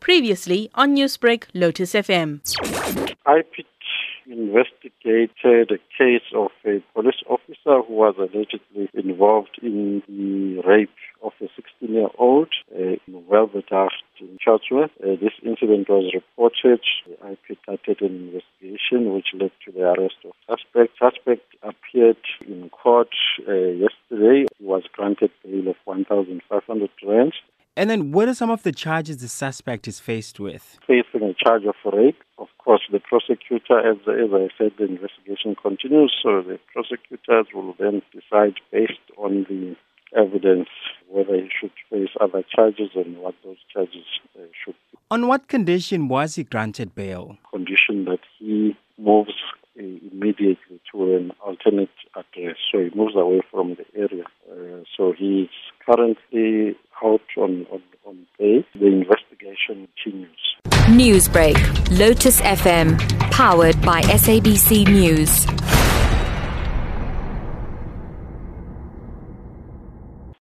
Previously on Newsbreak, Lotus FM. IPID investigated a case of a police officer who was allegedly involved in the rape of a 16-year-old uh, in Welverdacht in Chatsworth. Uh, this incident was reported. The IPID started an investigation which led to the arrest of suspect. Suspect appeared in court uh, yesterday. He was granted bail of 1,500 rands. And then, what are some of the charges the suspect is faced with? Facing a charge of rape. Of course, the prosecutor, as, as I said, the investigation continues, so the prosecutors will then decide based on the evidence whether he should face other charges and what those charges uh, should be. On what condition was he granted bail? Condition that he moves uh, immediately to an alternate address, so he moves away from the area. Uh, so he is currently out on, on, on bail. The investigation continues. Newsbreak, Lotus FM, powered by SABC News.